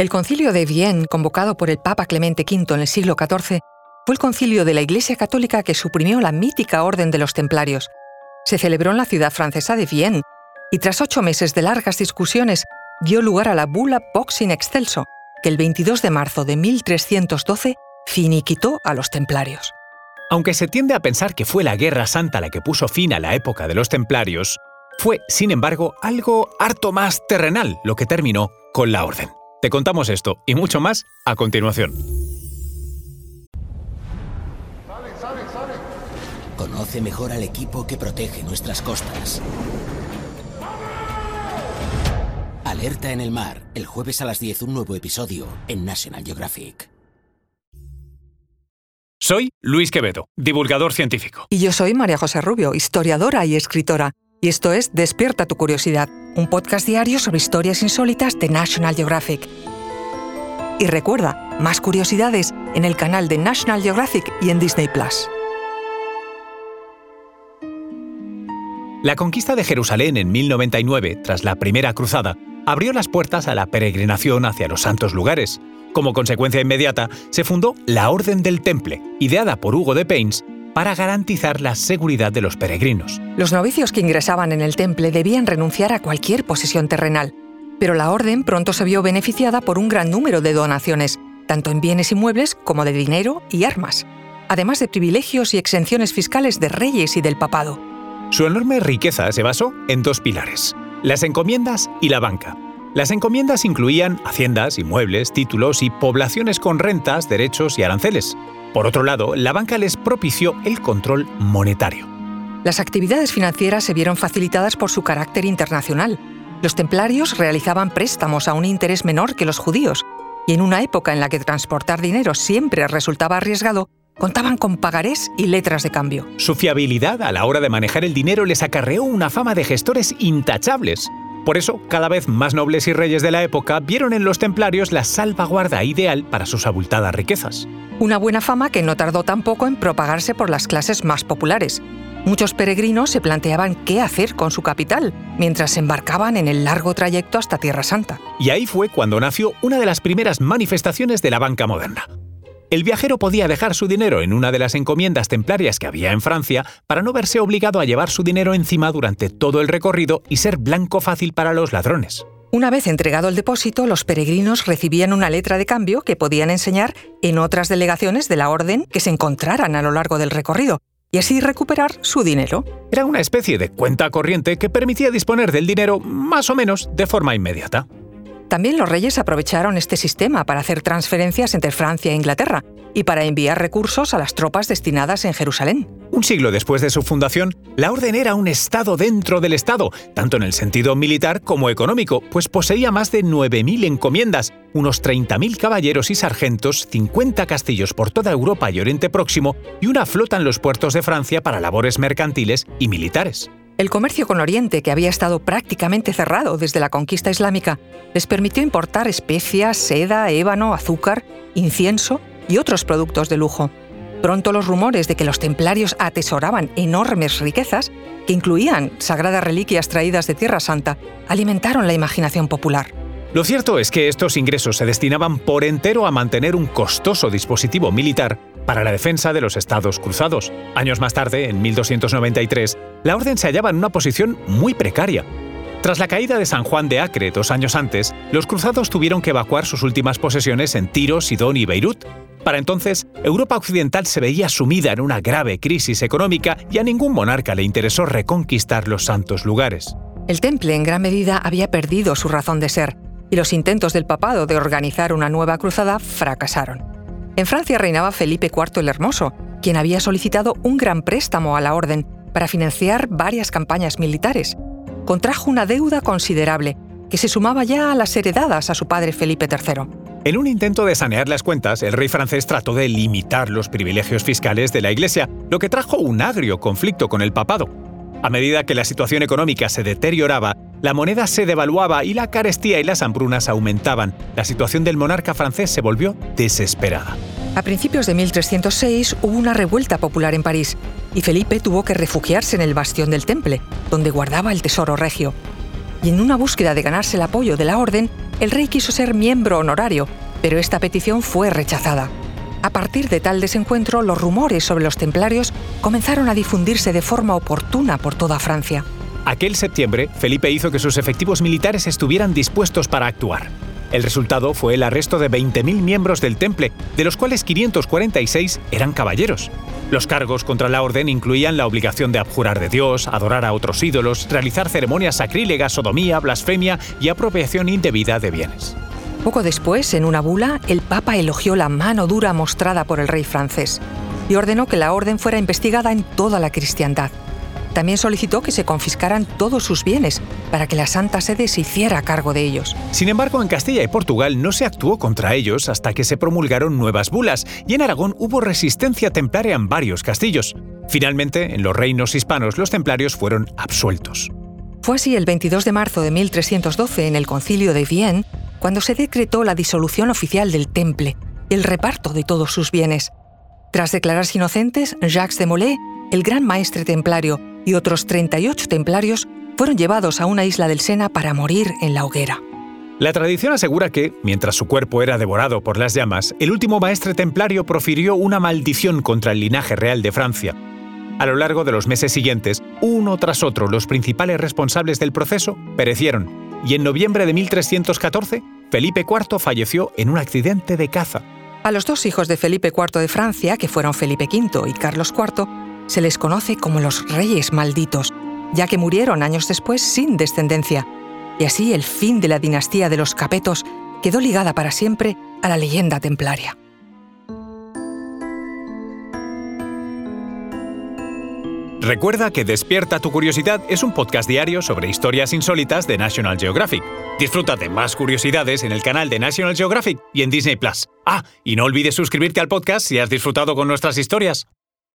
El concilio de Vienne, convocado por el Papa Clemente V en el siglo XIV, fue el concilio de la Iglesia Católica que suprimió la mítica Orden de los Templarios. Se celebró en la ciudad francesa de Vienne y tras ocho meses de largas discusiones dio lugar a la bula Vox in Excelso, que el 22 de marzo de 1312 finiquitó a los templarios. Aunque se tiende a pensar que fue la Guerra Santa la que puso fin a la época de los templarios, fue, sin embargo, algo harto más terrenal lo que terminó con la orden. Te contamos esto y mucho más a continuación. Conoce mejor al equipo que protege nuestras costas. Alerta en el mar, el jueves a las 10 un nuevo episodio en National Geographic. Soy Luis Quevedo, divulgador científico. Y yo soy María José Rubio, historiadora y escritora. Y esto es Despierta tu curiosidad, un podcast diario sobre historias insólitas de National Geographic. Y recuerda, más curiosidades en el canal de National Geographic y en Disney Plus. La conquista de Jerusalén en 1099, tras la Primera Cruzada, abrió las puertas a la peregrinación hacia los santos lugares. Como consecuencia inmediata, se fundó la Orden del Temple, ideada por Hugo de Paynes para garantizar la seguridad de los peregrinos. Los novicios que ingresaban en el temple debían renunciar a cualquier posesión terrenal, pero la orden pronto se vio beneficiada por un gran número de donaciones, tanto en bienes y muebles como de dinero y armas, además de privilegios y exenciones fiscales de reyes y del papado. Su enorme riqueza se basó en dos pilares, las encomiendas y la banca. Las encomiendas incluían haciendas, inmuebles, títulos y poblaciones con rentas, derechos y aranceles. Por otro lado, la banca les propició el control monetario. Las actividades financieras se vieron facilitadas por su carácter internacional. Los templarios realizaban préstamos a un interés menor que los judíos, y en una época en la que transportar dinero siempre resultaba arriesgado, contaban con pagarés y letras de cambio. Su fiabilidad a la hora de manejar el dinero les acarreó una fama de gestores intachables. Por eso, cada vez más nobles y reyes de la época vieron en los templarios la salvaguarda ideal para sus abultadas riquezas. Una buena fama que no tardó tampoco en propagarse por las clases más populares. Muchos peregrinos se planteaban qué hacer con su capital mientras se embarcaban en el largo trayecto hasta Tierra Santa. Y ahí fue cuando nació una de las primeras manifestaciones de la banca moderna. El viajero podía dejar su dinero en una de las encomiendas templarias que había en Francia para no verse obligado a llevar su dinero encima durante todo el recorrido y ser blanco fácil para los ladrones. Una vez entregado el depósito, los peregrinos recibían una letra de cambio que podían enseñar en otras delegaciones de la orden que se encontraran a lo largo del recorrido, y así recuperar su dinero. Era una especie de cuenta corriente que permitía disponer del dinero más o menos de forma inmediata. También los reyes aprovecharon este sistema para hacer transferencias entre Francia e Inglaterra y para enviar recursos a las tropas destinadas en Jerusalén. Un siglo después de su fundación, la orden era un Estado dentro del Estado, tanto en el sentido militar como económico, pues poseía más de 9.000 encomiendas, unos 30.000 caballeros y sargentos, 50 castillos por toda Europa y Oriente Próximo y una flota en los puertos de Francia para labores mercantiles y militares. El comercio con Oriente, que había estado prácticamente cerrado desde la conquista islámica, les permitió importar especias, seda, ébano, azúcar, incienso y otros productos de lujo. Pronto los rumores de que los templarios atesoraban enormes riquezas, que incluían sagradas reliquias traídas de Tierra Santa, alimentaron la imaginación popular. Lo cierto es que estos ingresos se destinaban por entero a mantener un costoso dispositivo militar para la defensa de los estados cruzados. Años más tarde, en 1293, la orden se hallaba en una posición muy precaria. Tras la caída de San Juan de Acre dos años antes, los cruzados tuvieron que evacuar sus últimas posesiones en Tiro, Sidón y Beirut. Para entonces, Europa Occidental se veía sumida en una grave crisis económica y a ningún monarca le interesó reconquistar los santos lugares. El temple en gran medida había perdido su razón de ser, y los intentos del papado de organizar una nueva cruzada fracasaron. En Francia reinaba Felipe IV el Hermoso, quien había solicitado un gran préstamo a la orden para financiar varias campañas militares. Contrajo una deuda considerable, que se sumaba ya a las heredadas a su padre Felipe III. En un intento de sanear las cuentas, el rey francés trató de limitar los privilegios fiscales de la Iglesia, lo que trajo un agrio conflicto con el papado. A medida que la situación económica se deterioraba, la moneda se devaluaba y la carestía y las hambrunas aumentaban. La situación del monarca francés se volvió desesperada. A principios de 1306 hubo una revuelta popular en París y Felipe tuvo que refugiarse en el bastión del Temple, donde guardaba el tesoro regio. y en una búsqueda de ganarse el apoyo de la orden, el rey quiso ser miembro honorario, pero esta petición fue rechazada. A partir de tal desencuentro, los rumores sobre los templarios comenzaron a difundirse de forma oportuna por toda Francia. Aquel septiembre, Felipe hizo que sus efectivos militares estuvieran dispuestos para actuar. El resultado fue el arresto de 20.000 miembros del Temple, de los cuales 546 eran caballeros. Los cargos contra la orden incluían la obligación de abjurar de Dios, adorar a otros ídolos, realizar ceremonias sacrílegas, sodomía, blasfemia y apropiación indebida de bienes. Poco después, en una bula, el Papa elogió la mano dura mostrada por el rey francés y ordenó que la orden fuera investigada en toda la cristiandad. También solicitó que se confiscaran todos sus bienes para que la Santa Sede se hiciera cargo de ellos. Sin embargo, en Castilla y Portugal no se actuó contra ellos hasta que se promulgaron nuevas bulas y en Aragón hubo resistencia templaria en varios castillos. Finalmente, en los reinos hispanos los templarios fueron absueltos. Fue así el 22 de marzo de 1312 en el concilio de Vienne cuando se decretó la disolución oficial del Temple, el reparto de todos sus bienes. Tras declararse inocentes, Jacques de Molay, el gran maestre templario, y otros 38 templarios fueron llevados a una isla del Sena para morir en la hoguera. La tradición asegura que, mientras su cuerpo era devorado por las llamas, el último maestre templario profirió una maldición contra el linaje real de Francia. A lo largo de los meses siguientes, uno tras otro, los principales responsables del proceso perecieron, y en noviembre de 1314, Felipe IV falleció en un accidente de caza. A los dos hijos de Felipe IV de Francia, que fueron Felipe V y Carlos IV, se les conoce como los reyes malditos, ya que murieron años después sin descendencia, y así el fin de la dinastía de los Capetos quedó ligada para siempre a la leyenda templaria. Recuerda que Despierta tu Curiosidad es un podcast diario sobre historias insólitas de National Geographic. Disfruta de más curiosidades en el canal de National Geographic y en Disney Plus. Ah, y no olvides suscribirte al podcast si has disfrutado con nuestras historias.